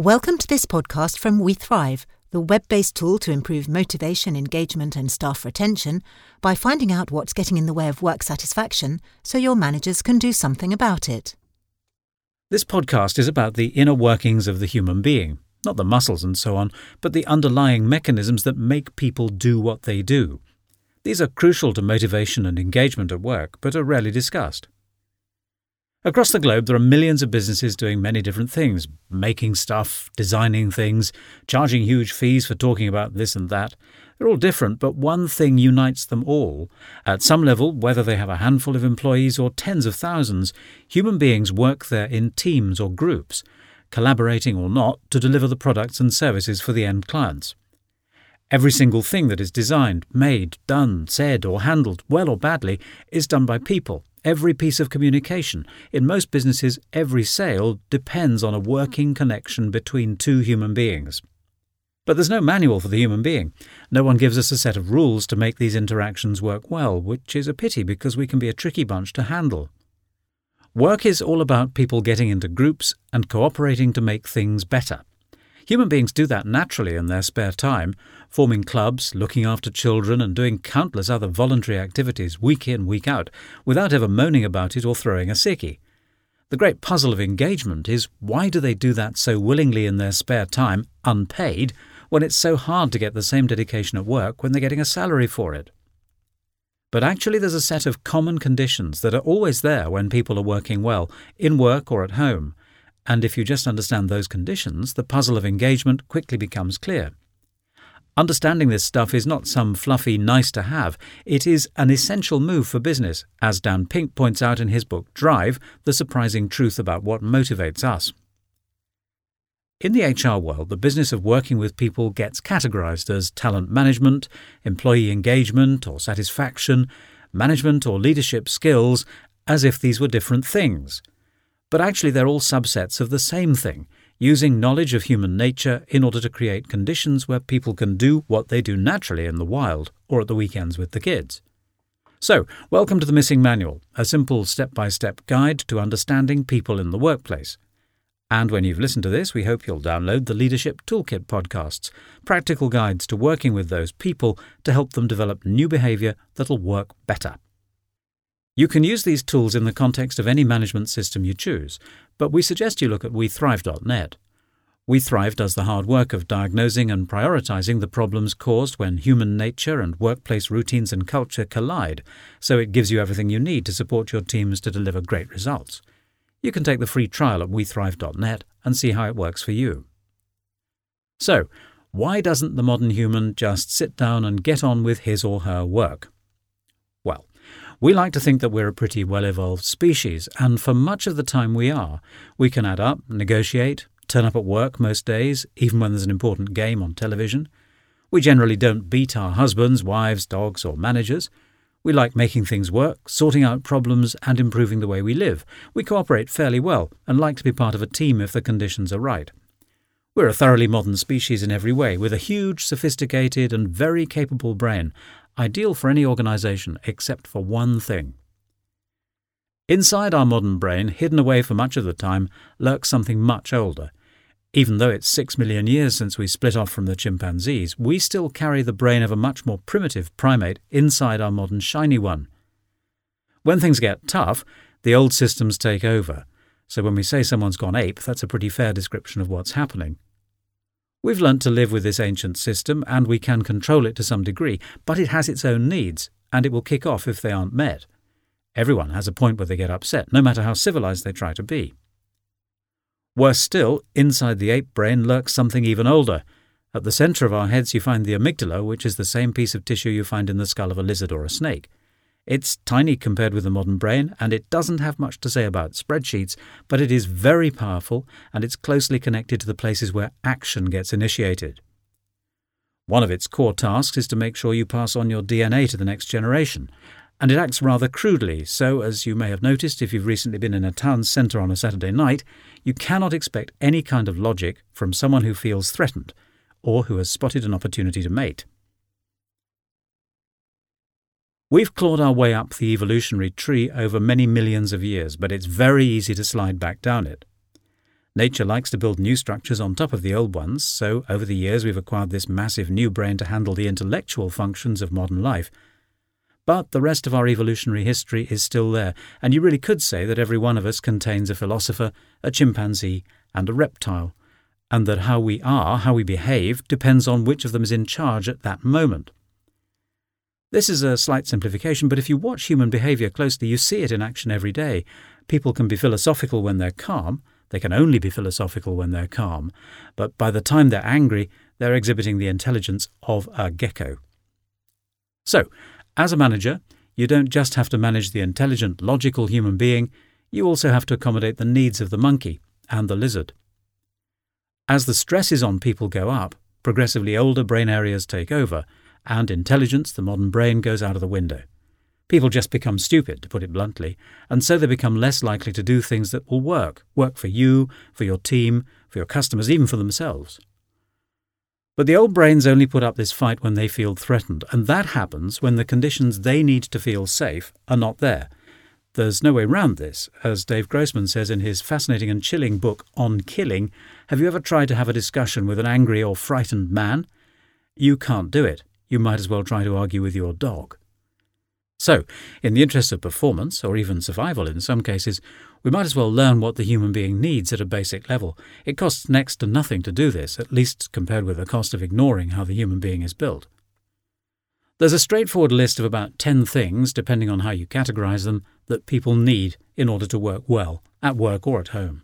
Welcome to this podcast from We Thrive, the web based tool to improve motivation, engagement, and staff retention by finding out what's getting in the way of work satisfaction so your managers can do something about it. This podcast is about the inner workings of the human being, not the muscles and so on, but the underlying mechanisms that make people do what they do. These are crucial to motivation and engagement at work, but are rarely discussed. Across the globe, there are millions of businesses doing many different things making stuff, designing things, charging huge fees for talking about this and that. They're all different, but one thing unites them all. At some level, whether they have a handful of employees or tens of thousands, human beings work there in teams or groups, collaborating or not, to deliver the products and services for the end clients. Every single thing that is designed, made, done, said, or handled, well or badly, is done by people Every piece of communication, in most businesses, every sale depends on a working connection between two human beings. But there's no manual for the human being. No one gives us a set of rules to make these interactions work well, which is a pity because we can be a tricky bunch to handle. Work is all about people getting into groups and cooperating to make things better. Human beings do that naturally in their spare time, forming clubs, looking after children, and doing countless other voluntary activities week in, week out, without ever moaning about it or throwing a sickie. The great puzzle of engagement is why do they do that so willingly in their spare time, unpaid, when it's so hard to get the same dedication at work when they're getting a salary for it? But actually, there's a set of common conditions that are always there when people are working well, in work or at home, and if you just understand those conditions, the puzzle of engagement quickly becomes clear. Understanding this stuff is not some fluffy nice to have, it is an essential move for business, as Dan Pink points out in his book Drive The Surprising Truth About What Motivates Us. In the HR world, the business of working with people gets categorized as talent management, employee engagement or satisfaction, management or leadership skills, as if these were different things but actually they're all subsets of the same thing, using knowledge of human nature in order to create conditions where people can do what they do naturally in the wild or at the weekends with the kids. So, welcome to the Missing Manual, a simple step by step guide to understanding people in the workplace. And when you've listened to this, we hope you'll download the Leadership Toolkit podcasts, practical guides to working with those people to help them develop new behavior that'll work better. You can use these tools in the context of any management system you choose, but we suggest you look at WeThrive.net. WeThrive does the hard work of diagnosing and prioritizing the problems caused when human nature and workplace routines and culture collide, so it gives you everything you need to support your teams to deliver great results. You can take the free trial at WeThrive.net and see how it works for you. So, why doesn't the modern human just sit down and get on with his or her work? We like to think that we're a pretty well evolved species, and for much of the time we are. We can add up, negotiate, turn up at work most days, even when there's an important game on television. We generally don't beat our husbands, wives, dogs, or managers. We like making things work, sorting out problems, and improving the way we live. We cooperate fairly well and like to be part of a team if the conditions are right. We're a thoroughly modern species in every way, with a huge, sophisticated, and very capable brain, ideal for any organization except for one thing. Inside our modern brain, hidden away for much of the time, lurks something much older. Even though it's six million years since we split off from the chimpanzees, we still carry the brain of a much more primitive primate inside our modern shiny one. When things get tough, the old systems take over. So when we say someone's gone ape, that's a pretty fair description of what's happening. We've learnt to live with this ancient system and we can control it to some degree, but it has its own needs and it will kick off if they aren't met. Everyone has a point where they get upset, no matter how civilized they try to be. Worse still, inside the ape brain lurks something even older. At the center of our heads, you find the amygdala, which is the same piece of tissue you find in the skull of a lizard or a snake. It's tiny compared with the modern brain, and it doesn't have much to say about spreadsheets, but it is very powerful and it's closely connected to the places where action gets initiated. One of its core tasks is to make sure you pass on your DNA to the next generation, and it acts rather crudely, so, as you may have noticed if you've recently been in a town centre on a Saturday night, you cannot expect any kind of logic from someone who feels threatened or who has spotted an opportunity to mate. We've clawed our way up the evolutionary tree over many millions of years, but it's very easy to slide back down it. Nature likes to build new structures on top of the old ones, so over the years we've acquired this massive new brain to handle the intellectual functions of modern life. But the rest of our evolutionary history is still there, and you really could say that every one of us contains a philosopher, a chimpanzee, and a reptile, and that how we are, how we behave, depends on which of them is in charge at that moment. This is a slight simplification, but if you watch human behavior closely, you see it in action every day. People can be philosophical when they're calm, they can only be philosophical when they're calm, but by the time they're angry, they're exhibiting the intelligence of a gecko. So, as a manager, you don't just have to manage the intelligent, logical human being, you also have to accommodate the needs of the monkey and the lizard. As the stresses on people go up, progressively older brain areas take over, and intelligence, the modern brain, goes out of the window. People just become stupid, to put it bluntly, and so they become less likely to do things that will work work for you, for your team, for your customers, even for themselves. But the old brains only put up this fight when they feel threatened, and that happens when the conditions they need to feel safe are not there. There's no way round this. As Dave Grossman says in his fascinating and chilling book On Killing, have you ever tried to have a discussion with an angry or frightened man? You can't do it. You might as well try to argue with your dog. So, in the interest of performance, or even survival in some cases, we might as well learn what the human being needs at a basic level. It costs next to nothing to do this, at least compared with the cost of ignoring how the human being is built. There's a straightforward list of about 10 things, depending on how you categorize them, that people need in order to work well, at work or at home.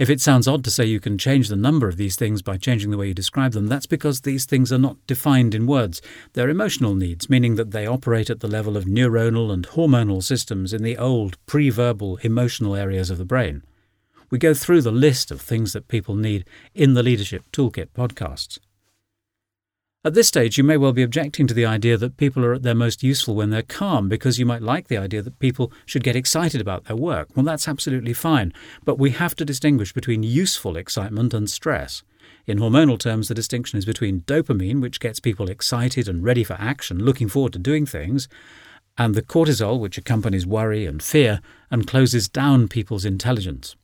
If it sounds odd to say you can change the number of these things by changing the way you describe them, that's because these things are not defined in words. They're emotional needs, meaning that they operate at the level of neuronal and hormonal systems in the old, pre verbal, emotional areas of the brain. We go through the list of things that people need in the Leadership Toolkit podcasts. At this stage, you may well be objecting to the idea that people are at their most useful when they're calm because you might like the idea that people should get excited about their work. Well, that's absolutely fine, but we have to distinguish between useful excitement and stress. In hormonal terms, the distinction is between dopamine, which gets people excited and ready for action, looking forward to doing things, and the cortisol, which accompanies worry and fear and closes down people's intelligence.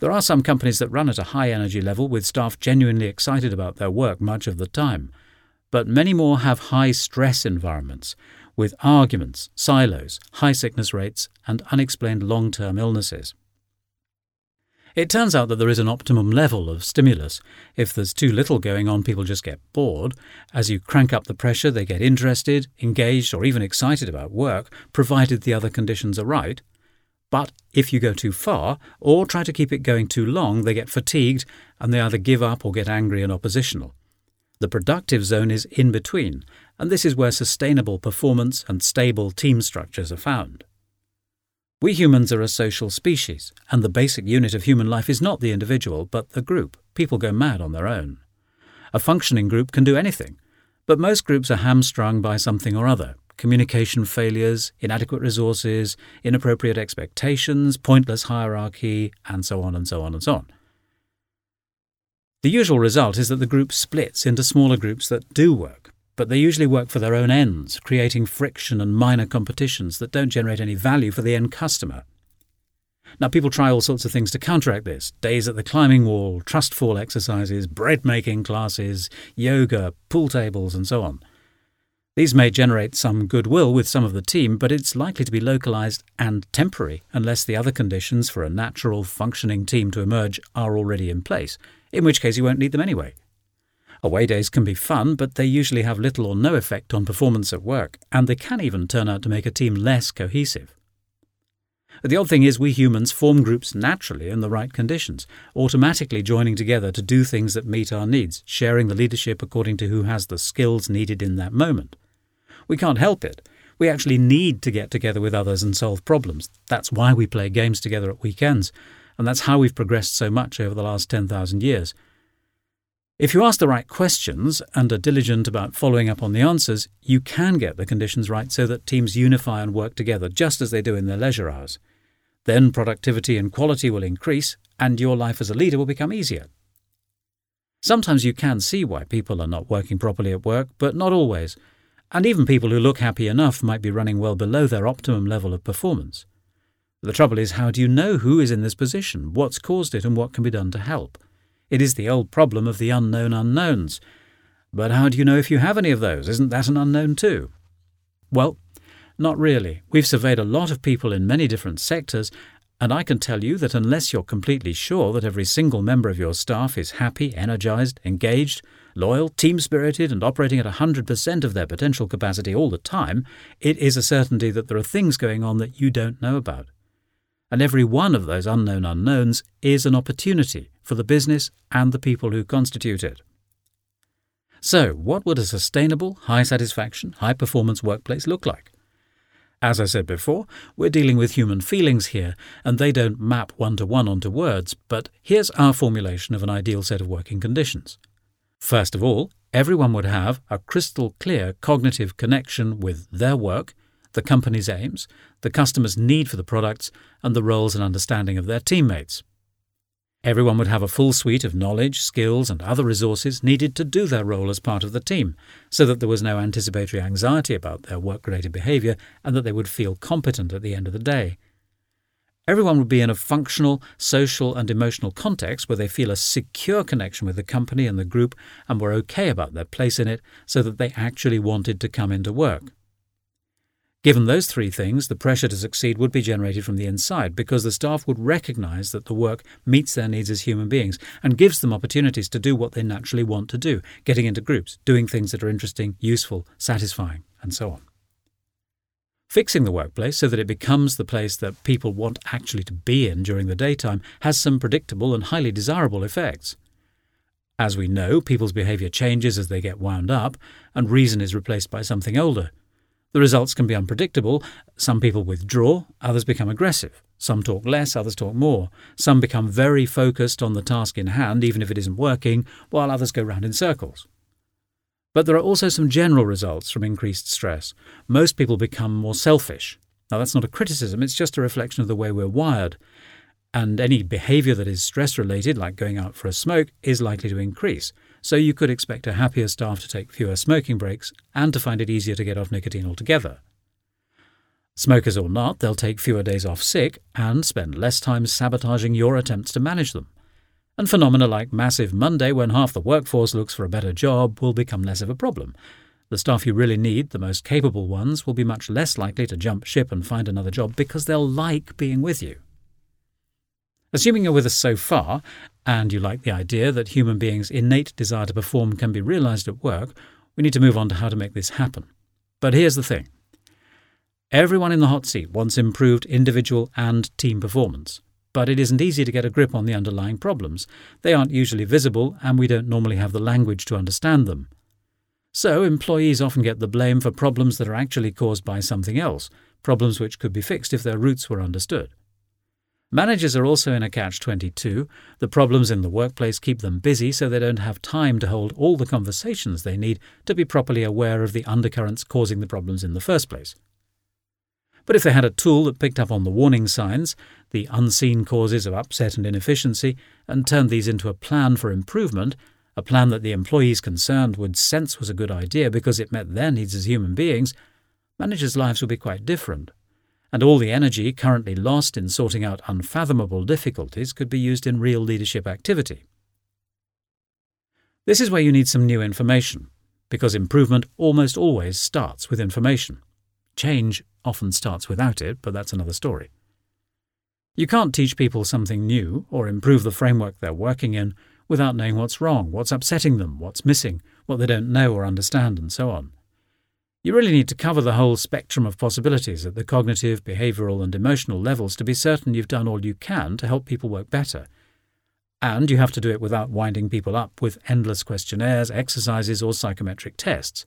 There are some companies that run at a high energy level with staff genuinely excited about their work much of the time. But many more have high stress environments with arguments, silos, high sickness rates, and unexplained long term illnesses. It turns out that there is an optimum level of stimulus. If there's too little going on, people just get bored. As you crank up the pressure, they get interested, engaged, or even excited about work, provided the other conditions are right. But if you go too far, or try to keep it going too long, they get fatigued and they either give up or get angry and oppositional. The productive zone is in between, and this is where sustainable performance and stable team structures are found. We humans are a social species, and the basic unit of human life is not the individual, but the group. People go mad on their own. A functioning group can do anything, but most groups are hamstrung by something or other, communication failures, inadequate resources, inappropriate expectations, pointless hierarchy, and so on and so on and so on. The usual result is that the group splits into smaller groups that do work, but they usually work for their own ends, creating friction and minor competitions that don't generate any value for the end customer. Now, people try all sorts of things to counteract this days at the climbing wall, trust fall exercises, bread making classes, yoga, pool tables, and so on. These may generate some goodwill with some of the team, but it's likely to be localized and temporary unless the other conditions for a natural, functioning team to emerge are already in place, in which case you won't need them anyway. Away days can be fun, but they usually have little or no effect on performance at work, and they can even turn out to make a team less cohesive. The odd thing is, we humans form groups naturally in the right conditions, automatically joining together to do things that meet our needs, sharing the leadership according to who has the skills needed in that moment. We can't help it. We actually need to get together with others and solve problems. That's why we play games together at weekends, and that's how we've progressed so much over the last 10,000 years. If you ask the right questions and are diligent about following up on the answers, you can get the conditions right so that teams unify and work together just as they do in their leisure hours. Then productivity and quality will increase, and your life as a leader will become easier. Sometimes you can see why people are not working properly at work, but not always and even people who look happy enough might be running well below their optimum level of performance. The trouble is, how do you know who is in this position, what's caused it, and what can be done to help? It is the old problem of the unknown unknowns. But how do you know if you have any of those? Isn't that an unknown too? Well, not really. We've surveyed a lot of people in many different sectors, and I can tell you that unless you're completely sure that every single member of your staff is happy, energized, engaged, loyal, team spirited, and operating at 100% of their potential capacity all the time, it is a certainty that there are things going on that you don't know about. And every one of those unknown unknowns is an opportunity for the business and the people who constitute it. So, what would a sustainable, high satisfaction, high performance workplace look like? As I said before, we're dealing with human feelings here, and they don't map one to one onto words, but here's our formulation of an ideal set of working conditions. First of all, everyone would have a crystal clear cognitive connection with their work, the company's aims, the customer's need for the products, and the roles and understanding of their teammates. Everyone would have a full suite of knowledge, skills, and other resources needed to do their role as part of the team, so that there was no anticipatory anxiety about their work related behaviour and that they would feel competent at the end of the day. Everyone would be in a functional, social, and emotional context where they feel a secure connection with the company and the group and were okay about their place in it so that they actually wanted to come into work. Given those three things, the pressure to succeed would be generated from the inside because the staff would recognize that the work meets their needs as human beings and gives them opportunities to do what they naturally want to do, getting into groups, doing things that are interesting, useful, satisfying, and so on. Fixing the workplace so that it becomes the place that people want actually to be in during the daytime has some predictable and highly desirable effects. As we know, people's behavior changes as they get wound up, and reason is replaced by something older the results can be unpredictable. Some people withdraw, others become aggressive. Some talk less, others talk more. Some become very focused on the task in hand, even if it isn't working, while others go round in circles. But there are also some general results from increased stress. Most people become more selfish. Now, that's not a criticism, it's just a reflection of the way we're wired. And any behavior that is stress related, like going out for a smoke, is likely to increase so you could expect a happier staff to take fewer smoking breaks and to find it easier to get off nicotine altogether. Smokers or not, they'll take fewer days off sick and spend less time sabotaging your attempts to manage them. And phenomena like Massive Monday, when half the workforce looks for a better job, will become less of a problem. The staff you really need, the most capable ones, will be much less likely to jump ship and find another job because they'll like being with you. Assuming you're with us so far, and you like the idea that human beings' innate desire to perform can be realized at work, we need to move on to how to make this happen. But here's the thing everyone in the hot seat wants improved individual and team performance. But it isn't easy to get a grip on the underlying problems. They aren't usually visible, and we don't normally have the language to understand them. So, employees often get the blame for problems that are actually caused by something else, problems which could be fixed if their roots were understood. Managers are also in a catch 22. The problems in the workplace keep them busy, so they don't have time to hold all the conversations they need to be properly aware of the undercurrents causing the problems in the first place. But if they had a tool that picked up on the warning signs, the unseen causes of upset and inefficiency, and turned these into a plan for improvement, a plan that the employees concerned would sense was a good idea because it met their needs as human beings, managers' lives would be quite different and all the energy currently lost in sorting out unfathomable difficulties could be used in real leadership activity. This is where you need some new information, because improvement almost always starts with information. Change often starts without it, but that's another story. You can't teach people something new or improve the framework they're working in without knowing what's wrong, what's upsetting them, what's missing, what they don't know or understand, and so on. You really need to cover the whole spectrum of possibilities at the cognitive, behavioral, and emotional levels to be certain you've done all you can to help people work better. And you have to do it without winding people up with endless questionnaires, exercises, or psychometric tests.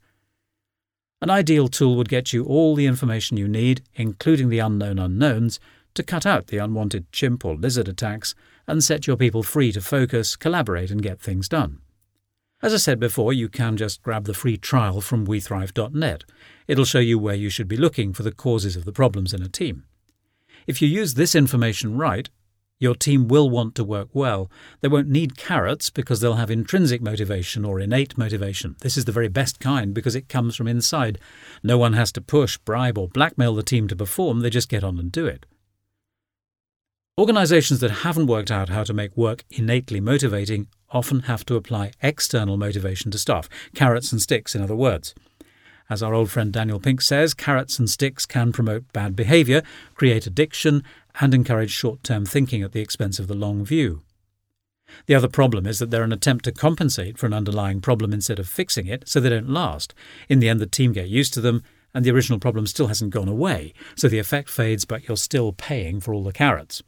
An ideal tool would get you all the information you need, including the unknown unknowns, to cut out the unwanted chimp or lizard attacks and set your people free to focus, collaborate, and get things done. As I said before, you can just grab the free trial from WeThrive.net. It'll show you where you should be looking for the causes of the problems in a team. If you use this information right, your team will want to work well. They won't need carrots because they'll have intrinsic motivation or innate motivation. This is the very best kind because it comes from inside. No one has to push, bribe, or blackmail the team to perform, they just get on and do it. Organisations that haven't worked out how to make work innately motivating often have to apply external motivation to staff, carrots and sticks, in other words. As our old friend Daniel Pink says, carrots and sticks can promote bad behaviour, create addiction, and encourage short term thinking at the expense of the long view. The other problem is that they're an attempt to compensate for an underlying problem instead of fixing it, so they don't last. In the end, the team get used to them, and the original problem still hasn't gone away, so the effect fades, but you're still paying for all the carrots.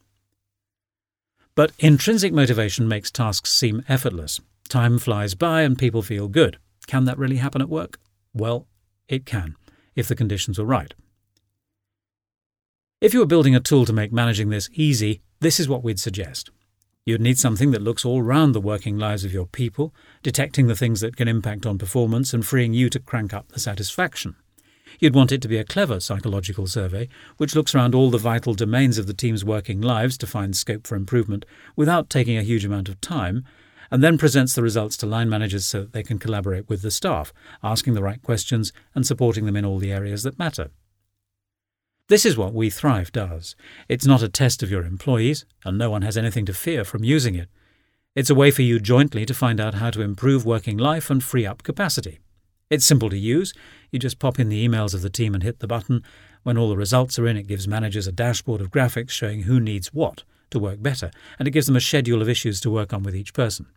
But intrinsic motivation makes tasks seem effortless. Time flies by and people feel good. Can that really happen at work? Well, it can, if the conditions are right. If you were building a tool to make managing this easy, this is what we'd suggest. You'd need something that looks all round the working lives of your people, detecting the things that can impact on performance and freeing you to crank up the satisfaction. You'd want it to be a clever psychological survey, which looks around all the vital domains of the team's working lives to find scope for improvement without taking a huge amount of time, and then presents the results to line managers so that they can collaborate with the staff, asking the right questions and supporting them in all the areas that matter. This is what We Thrive does. It's not a test of your employees, and no one has anything to fear from using it. It's a way for you jointly to find out how to improve working life and free up capacity. It's simple to use. You just pop in the emails of the team and hit the button. When all the results are in, it gives managers a dashboard of graphics showing who needs what to work better, and it gives them a schedule of issues to work on with each person.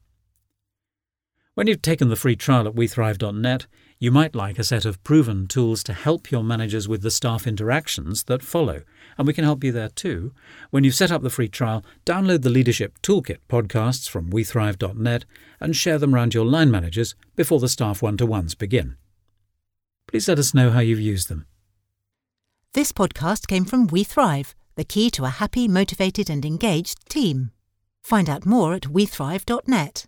When you've taken the free trial at wethrive.net, you might like a set of proven tools to help your managers with the staff interactions that follow, and we can help you there too. When you set up the free trial, download the Leadership Toolkit podcasts from wethrive.net and share them around your line managers before the staff one to ones begin. Please let us know how you've used them. This podcast came from We Thrive, the key to a happy, motivated, and engaged team. Find out more at wethrive.net.